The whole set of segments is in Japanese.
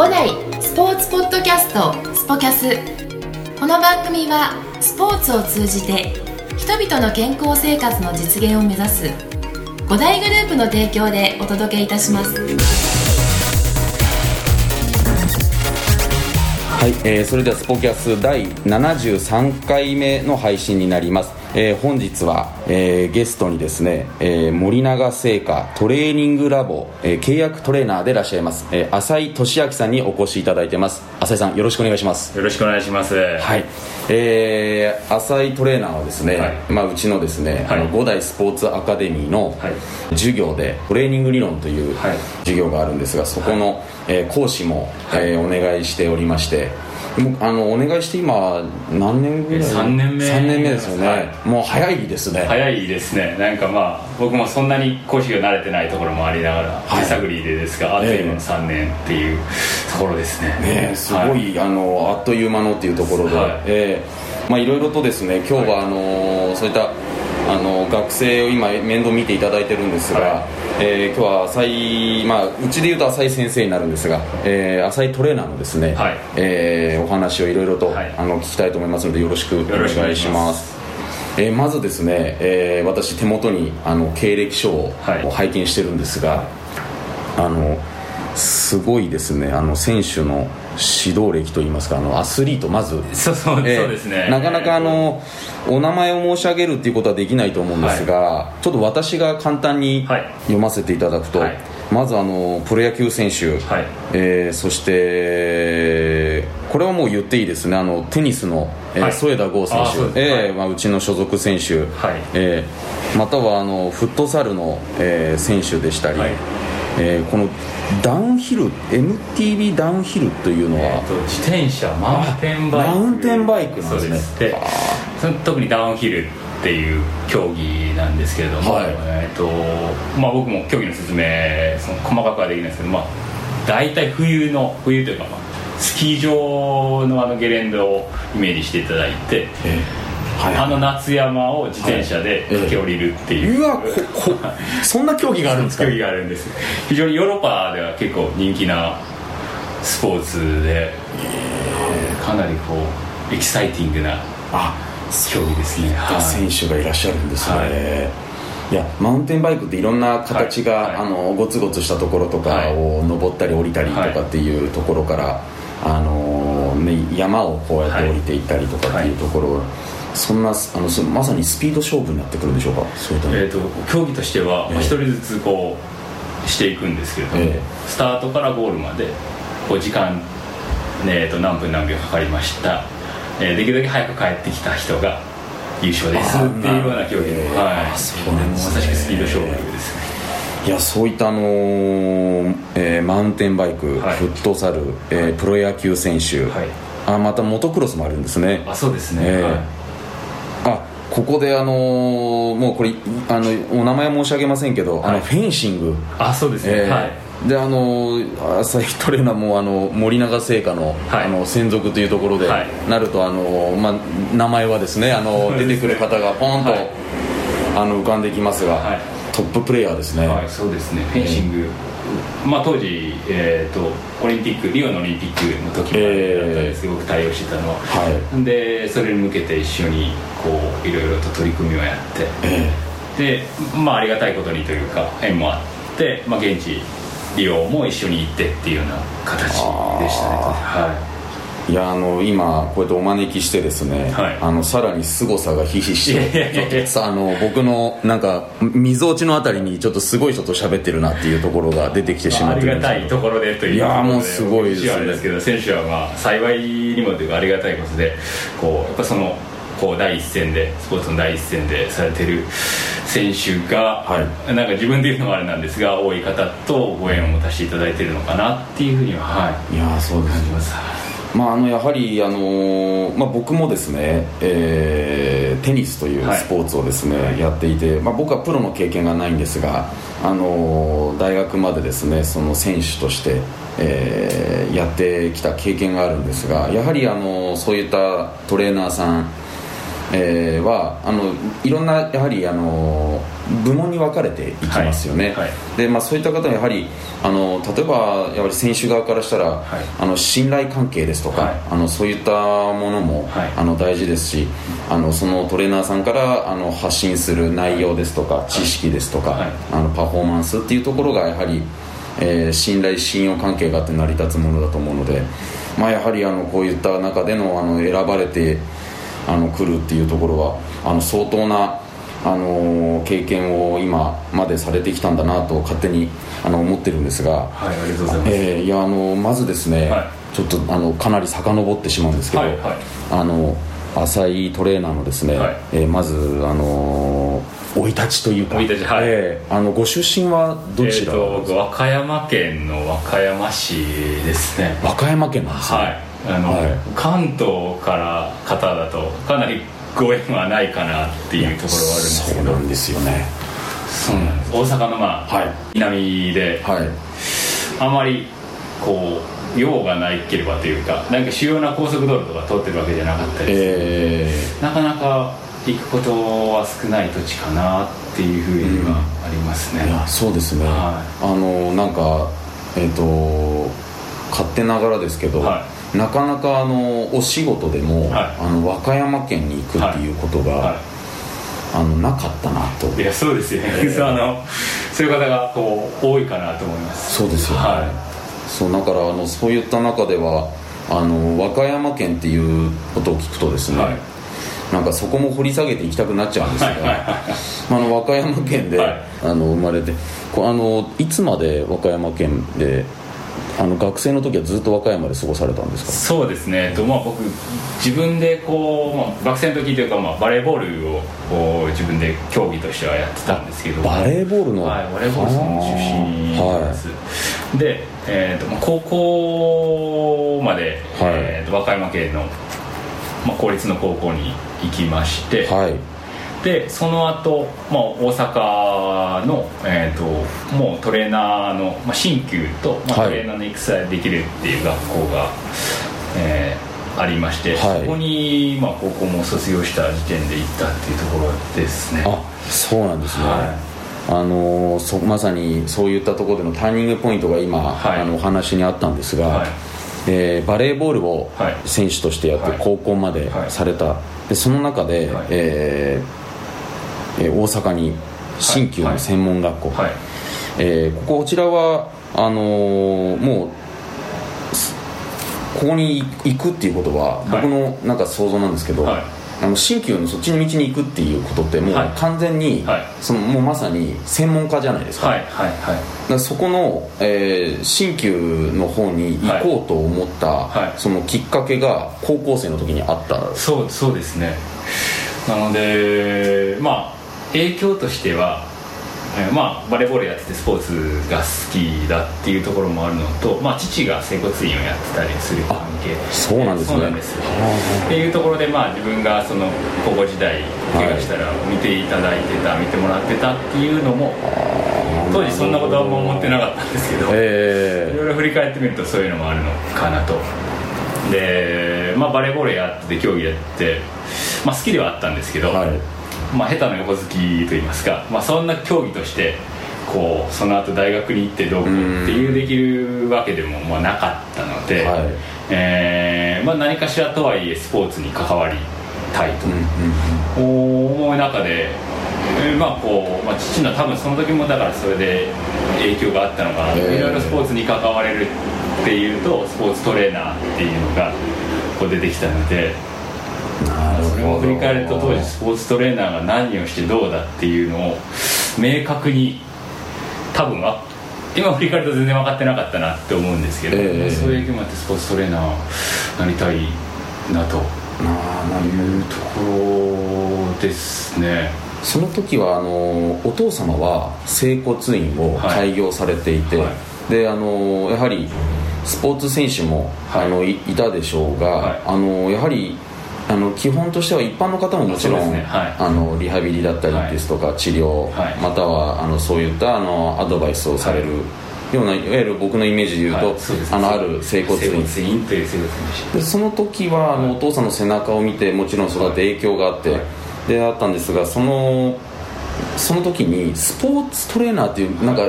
五代スポーツポッドキャストスポキャス。この番組はスポーツを通じて人々の健康生活の実現を目指す五大グループの提供でお届けいたします。はい、えー、それではスポキャス第73回目の配信になります。えー、本日は、えー、ゲストにですね、えー、森永製菓トレーニングラボ、えー、契約トレーナーでいらっしゃいます、えー、浅井俊明さんにお越しいただいてます。浅井さんよろしくお願いします。よろしくお願いします。はい。えー、浅井トレーナーはですね、はい、まあ、うちのですね、はい、あの五代スポーツアカデミーの授業でトレーニング理論という授業があるんですがそこの、えー、講師も、えー、お願いしておりましてあのお願いして今何年ぐらい？3年目。3年目ですよね、はい、もう早いですね。早いですね。なんかまあ僕もそんなに講師が慣れてないところもありながら手探りでですが、あっという間の3年っていうところですね。ねすごい、あのあっという間のっていうところで、はい、えー、まあいろいろとですね今日はあのそういったあの学生を今面倒見ていただいてるんですが、はい、えー、今日は浅井、まあ、うちでいうと浅井先生になるんですが、えー、浅井トレーナーのですね、はい、えー、お話をいろいろと、はい、あの聞きたいと思いますのでよろしくお願いします。えー、まずですね、えー、私手元にあの経歴書を拝見してるんですが、あのすごいですねあの選手の指導歴といいますかあのアスリートまず。そうそうえー、そうですね。なかなかあのお名前を申し上げるっていうことはできないと思うんですが、はい、ちょっと私が簡単に読ませていただくと、はい、まずあのプロ野球選手、はい、えー、そしてこれはもう言っていいですね。あのテニスの、えー添田剛選手、えーまあ、うちの所属選手、はい。えー、またはあのフットサルの、えー、選手でしたり、えー、このダウンヒル MTB ダウンヒルというのは、えー、と自転車マウンテンバイク。マウンテンバイクなんですね。で特にダウンヒルっていう競技なんですけれども、はい、えーとまあ、僕も競技の説明その細かくはできないですけど、まあ、大体冬の冬というか、まあ、スキー場のあのゲレンデをイメージしていただいて、えーはい、あの夏山を自転車で駆け下りるっていう、はい、うわここ そんな競技があるんですか？競技があるんです。非常にヨーロッパでは結構人気なスポーツで、かなりこうエキサイティングな競技ですね。選手がいらっしゃるんですね、はい。いやマウンテンバイクっていろんな形が、はい。はい、あのゴツゴツしたところとかを登ったり降りたりとかっていうところから、はい、あのね、山をこうやって降りていったりとかっていうところ、そんなあのまさにスピード勝負になってくるんでしょうか？そういえーと、競技としては一、人ずつこうしていくんですけれども、え。ー、スタートからゴールまでこう時間、えーと、何分何秒かかりました、えー、できるだけ早く帰ってきた人が優勝ですっていうような競技で、はい、そうなんですね、まさしくスピード勝負ですね。いやそういったあのー、えー、マウンテンバイク、はい、フットサル、えー、プロ野球選手、はい、あまたモトクロスもあるんですね。あそうですね、えーはい。あここであのー、もうこれあのお名前申し上げませんけど、はい、あのフェンシング。あそうですね、えー、はい。であの朝日トレーナーもあの森永製菓の,、はい、あの専属というところで、はい、なるとあの、まあ、名前はですねあの出てくる方がポンと、はい、あの浮かんできますが、トッププレーヤーですね、はい、そうですね。フェンシング、えーまあ、当時、えーと、オリンピックリオのオリンピックの時までだったんです。けど、えー、僕対応してたのは、はい、でそれに向けて一緒にこういろいろと取り組みをやって、えー、で、まあ、ありがたいことにというか縁もあって、まあ、現地リオも一緒に行ってっていうような形でしたね。はいいやあの今こうやってお招きしてですね、はい、あのさらに凄さがひしひしとあの僕のなんかみぞおちのあたりにちょっとすごい人と喋ってるなっていうところが出てきてしまってありがたいところでといういやもうすごいですね。ですけど選手はまあ幸いにもというかありがたいことでこうやっぱそのこう第一線でスポーツの第一線でされてる選手が、はい、なんか自分で言うのもあれなんですが多い方とご縁を持たせていただいてるのかなっていうふうには、はい、いやそうですまあ、あのやはり、あのまあ、僕もですね、えー、テニスというスポーツをですね、はい、やっていて、まあ、僕はプロの経験がないんですが、あの大学までですねその選手として、えー、やってきた経験があるんですがやはり、あのそういったトレーナーさんえー、はあのいろんなやはりあの部門に分かれていきますよね、はい。はい、でまあ、そういった方はやはりあの例えばやはり選手側からしたら、はい、あの信頼関係ですとか、あのそういったものも、あの大事ですしあのそのトレーナーさんからあの発信する内容ですとか、知識ですとか、あのパフォーマンスっていうところがやはり、えー、信頼信用関係があって成り立つものだと思うので、まあ、やはりあのこういった中でのあの選ばれてあの来るっていうところはあの相当なあの経験を今までされてきたんだなと勝手にあの思ってるんですが、はい、ありがとうございます、えー、いやあのまずですね、はい、ちょっとあのかなり遡ってしまうんですけど、はいはい、あの浅井トレーナーのですね、はい、えー、まずあの生い立ちというか生い立ちはい、えー、あのご出身はどちら、えー、と和歌山県の和歌山市ですね。和歌山県なんですね。はいあの、はい、関東から方だとかなりご縁はないかなっていうところはあるんですけど。そうなんですよね。そうなんです。大阪のまあ、はい、南で、はい、あまりこう用がないければというかなんか主要な高速道路とか通ってるわけじゃなかったりして、えー、なかなか行くことは少ない土地かなっていうふうにはありますね、うん、そうですね、はい、あのなんかえっ、ー、と勝手ながらですけど、はいなかなかあのお仕事でも、はい、あの和歌山県に行くっていうことが、はい。はい、あのなかったなと。いやそうですよね、えー、あのそういう方がこう多いかなと思います。そうですよね、はい、そうだからあのそういった中ではあの和歌山県っていうことを聞くとですね、なんかそこも掘り下げていきたくなっちゃうんですが、あの和歌山県で、あの生まれてあのいつまで和歌山県であの学生の時はずっと和歌山で過ごされたんですか？そうですね、とまあ、僕自分でこう、まあ、学生の時というか、まあ、バレーボールをこう自分で競技としてはやってたんですけど。バレーボールの？はいバレーボールの出身です、はい、で、えーとまあ、高校まで、はい、えーと、和歌山県の、まあ、公立の高校に行きまして、はいでその後、まあ大阪の、えーと、もうトレーナーの、まあ、新旧と、まあ、トレーナーの育成できるっていう学校が、はい、えー、ありまして、はい、そこに、まあ、高校も卒業した時点で行ったっていうところですね。あそうなんですね、はい。あのそまさにそういったところでのターニングポイントが今、はい、あのお話にあったんですが、はい、えー、バレーボールを選手としてやって高校までされた、でその中で、はい、えーえー、大阪に新旧の専門学校、はい。はい、えー、こここちらはあのー、もうここに行くっていうことは、僕のなんか想像なんですけど、はい、あの新旧のそっちの道に行くっていうことってもう完全に、そのもうまさに専門家じゃないですか,、はい。はい。はい、そこの、えー、新旧の方に行こうと思った、そのきっかけが高校生の時にあった。そうそうですね。なのでまあ影響としては、えー、まあバレーボールやっててスポーツが好きだっていうところもあるのと、まあ、父が整骨院をやってたりする関係。そうなんですね。そうなんです。っていうところで、まあ、自分がその高校時代怪我したら見ていただいてた、見てもらってたっていうのも当時そんなことは思ってなかったんですけど、えー、いろいろ振り返ってみるとそういうのもあるのかなと。で、まあ、バレーボールやって競技やって、まあ、好きではあったんですけど、はいまあ、下手な横好きといいますか、まあ、そんな競技としてこうその後大学に行ってどうこうっていうできるわけでもまあなかったので、はい、えー、まあ、何かしらとはいえスポーツに関わりたいと思う中で、えー、まあこうまあ、父の多分その時もだからそれで影響があったのかな、えー、いろいろスポーツに関われるっていうとスポーツトレーナーっていうのがこう出てきたので。それも振り返ると当時スポーツトレーナーが何をしてどうだっていうのを明確に多分は今振り返ると全然分かってなかったなって思うんですけど、えー、そういう影響もあってスポーツトレーナーなりたいなと。いうところですね。その時はあのお父様は整骨院を開業されていて、はい。はい、であのやはりスポーツ選手も、はい、あのいたでしょうが、あのやはりあの基本としては一般の方ももちろん、ね。はい、あのリハビリだったりですとか、治療、はい、またはあのそういったあのアドバイスをされるようないわゆる僕のイメージで言うと、はい、あのある整骨院。整骨院という整骨院でその時はあのお父さんの背中を見てもちろん育って影響があって、であったんですがそのその時にスポーツトレーナーっていうなんか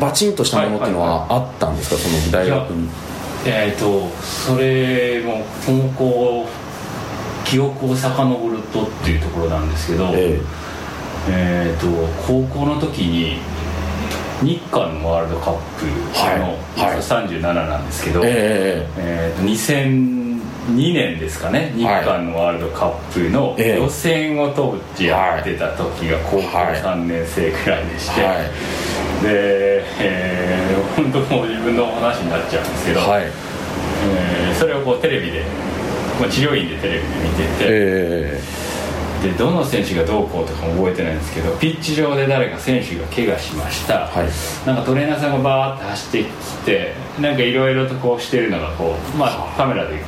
バチンとしたものっていうのはあったんですか、その大学に。えっ、ー、とそれも高校記憶を遡るとっていうところなんですけど、えー、えーと高校の時に日韓のワールドカップの、はい、37なんですけど、えー、えー、と2002年ですかね日韓のワールドカップの予選を当時やってた時が高校3年生くらいでして、はいはい、で、えー、本当もう自分の話になっちゃうんですけど、はい、えー、それをこうテレビで、まあ、治療院でテレビで見てて、えー、でどの選手がどうこうとかも覚えてないんですけどピッチ上で誰か選手が怪我しました、はい、なんかトレーナーさんがバーって走ってきてなんかいろいろとこうしてるのがこう、まあ、カメラで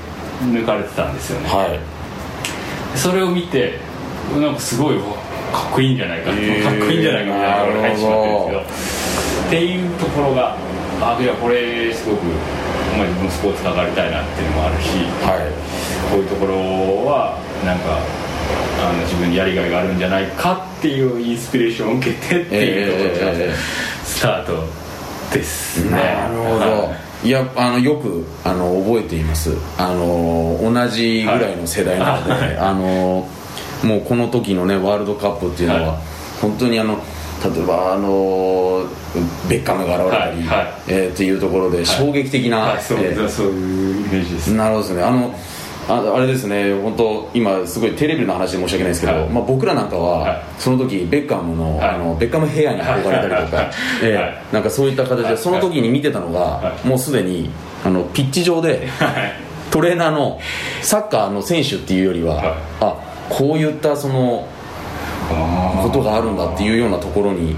抜かれてたんですよね、はい、それを見てなんかすごいかっこいいんじゃないか、えー、かっこいいんじゃないかみたいなところに入ってしまってるんですけどっていうところがあいやこれすごく、まあ、自分もスポーツ関わりたいなっていうのもあるし、はい、こういうところはなんかあの自分にやりがいがあるんじゃないかっていうインスピレーションを受けてっていうところがスタートですね。なるほど、い。やあのよくあの覚えています。あの同じぐらいの世代なので、はい、あのもうこの時のねワールドカップっていうのは、はい、本当にあの例えばあのベッカムが現れたり、はい。はい、えー、っていうところで衝撃的な、はい、えー、そういうイメージです。なるほどですね。あのああれですね。本当今すごいテレビの話で申し訳ないですけど、はい、まあ、僕らなんかは、はい、その時ベッカムの,、あのベッカムヘアに憧れたりとか、えー、なんかそういった形で、その時に見てたのが、もうすでにあのピッチ上で、トレーナーのサッカーの選手っていうよりは、あこういったそのことがあるんだっていうようなところに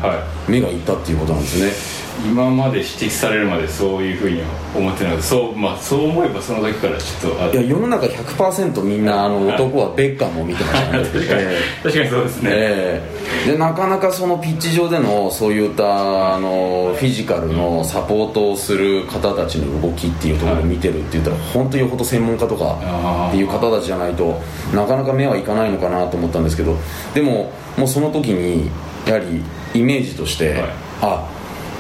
目がいったっていうことなんですね。今まで指摘されるまでそういうふうに思ってなくてそう,、まあ、そう思えばその時からちょっといや世の中100%みんなあの男はベッカムを見てましたね。確かにそうですね、えー、でなかなかそのピッチ上でのそういったあのフィジカルのサポートをする方たちの動きっていうところを見てるって言ったら本当よほど専門家とかっていう方たちじゃないとなかなか目はいかないのかなと思ったんですけどでももうその時にやはりイメージとして、はい、あ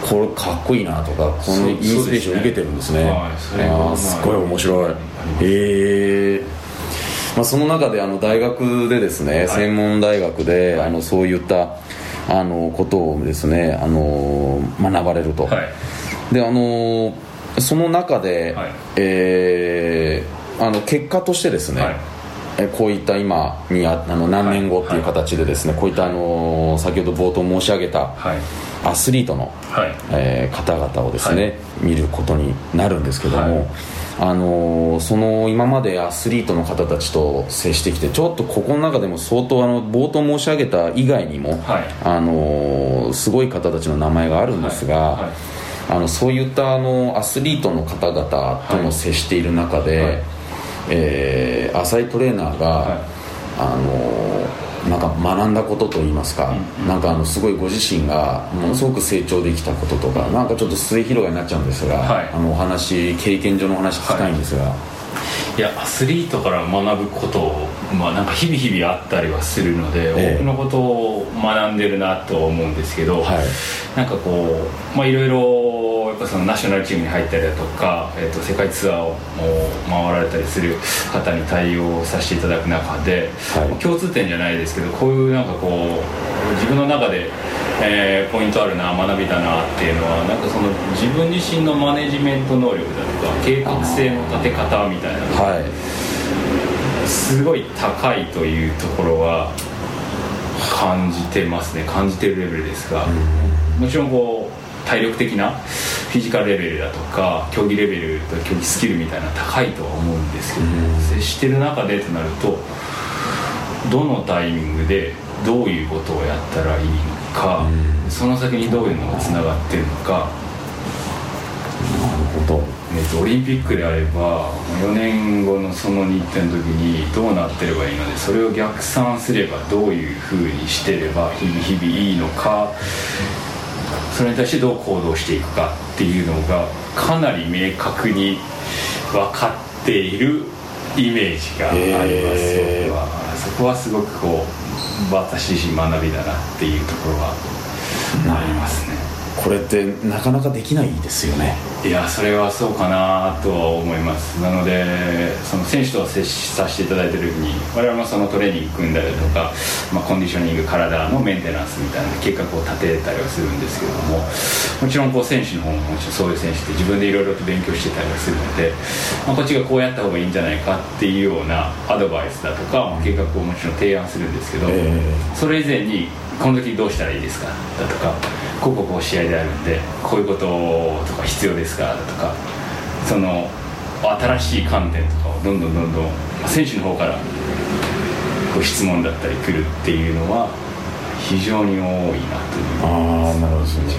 これかっこいいなとかこのインスピレーションを受けてるんですね。すねあす。ごい面白い。へえまあ、その中であの大学でですね、はい、専門大学で、はい、あのそういったあのことをですねあの学ばれると、はい、であのその中で、はい、えー、あの結果としてですね、えこういった今にあの何年後っていう形でですね、こういったあの先ほど冒頭申し上げた、アスリートの、はい、えー、方々をですね、はい、見ることになるんですけども、はい、あのー、その今までアスリートの方たちと接してきてちょっとここの中でも相当あの冒頭申し上げた以外にも、あのー、すごい方たちの名前があるんですが、あのそういったあのアスリートの方々とも接している中で、はい、えー、浅井トレーナーが、あのなんか学んだことといいますか、うん、なんかあのすごいご自身がものすごく成長できたこととかなんかちょっと末広がりになっちゃうんですが、はい、あのお話経験上の話聞きたいんですが、はい、いやアスリートから学ぶことまあなんか日々日々あったりはするので、ええ、多くのことを学んでるなと思うんですけど、はい、なんかこうまあいろいろやっぱそのナショナルチームに入ったりだとか、えー、と世界ツアーを回られたりする方に対応させていただく中で、はい、共通点じゃないですけどこういうなんかこう自分の中で、えー、ポイントあるな学びだなっていうのはなんかその自分自身のマネジメント能力だとか計画性の立て方みたいなのが、はい、すごい高いというところは感じてますね。感じてるレベルですが、もちろんこう体力的なフィジカルレベルだとか競技レベルと競技スキルみたいな高いとは思うんですけど、接してる中でとなるとどのタイミングでどういうことをやったらいいのか、その先にどういうのがつながってるのかなるほど、えーと、オリンピックであれば4年後のその日程の時にどうなってればいいのでそれを逆算すればどういうふうにしてれば日々日々いいのかそれに対してどう行動していくかっていうのがかなり明確に分かっているイメージがあります、えー、僕はそこはすごくこう私自身学びだなっていうところはありますねこれってなかなかできないですよね。いやそれはそうかなとは思います。なのでその選手と接しさせていただいてる時に我々もそのトレーニング組んだりとか、まあ、コンディショニング体のメンテナンスみたいな計画を立てたりはするんですけどももちろんこう選手の方ももちろんそういう選手って自分でいろいろと勉強してたりはするので、まあ、こっちがこうやった方がいいんじゃないかっていうようなアドバイスだとか、まあ、計画をもちろん提案するんですけど、えー、それ以前にこの時どうしたらいいですか？だとかこうこうこう試合であるんでこういうこととか必要ですかだとかその新しい観点とかをどんどんどんどん選手の方からこう質問だったり来るっていうのは非常に多いなというあなるほど、ね、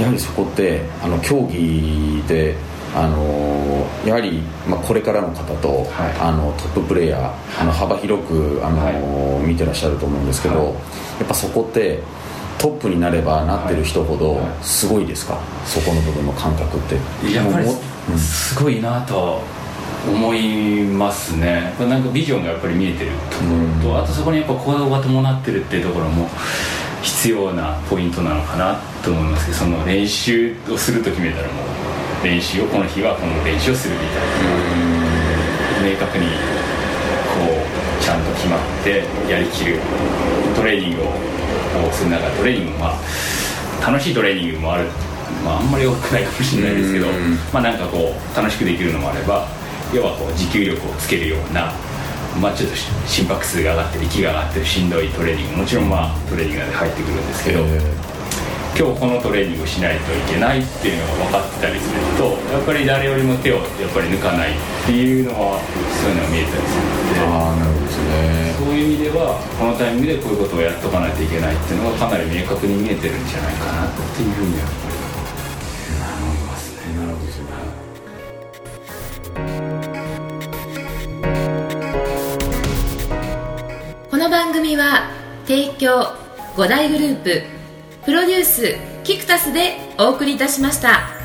やはりそこってあの競技であのやはり、まあ、これからの方と、はい、あのトッププレーヤーあの幅広くあの、はい、見てらっしゃると思うんですけど、はい、やっぱそこってトップになればなってる人ほどすごいですか、はい、そこの部分の感覚って。やっぱりすごいなと思いますね。なんかビジョンがやっぱり見えてるところと、うん、あとそこにやっぱ行動が伴ってるっていうところも必要なポイントなのかなと思いますけどその練習をすると決めたらもう練習をこの日はこの練習をするみたいな。明確にこうちゃんと決まってやりきるトレーニングををする中トレーニングもまあ楽しいトレーニングもある、まあ、あんまり多くないかもしれないですけど、まあ、なんかこう楽しくできるのもあれば要はこう持久力をつけるような、まあ、ちょっと心拍数が上がってる息が上がってるしんどいトレーニングもちろんまあトレーニングで入ってくるんですけど。今日このトレーニングをしないといけないっていうのが分かってたりするとやっぱり誰よりも手をやっぱり抜かないっていうのはそういうのが見えたりするので。あなるほどねそういう意味ではこのタイミングでこういうことをやっとかないといけないっていうのがかなり明確に見えてるんじゃないかなっていうふうには思いますねなるほどねこの番組は提供5大グループプロデュースキクタスでお送りいたしました。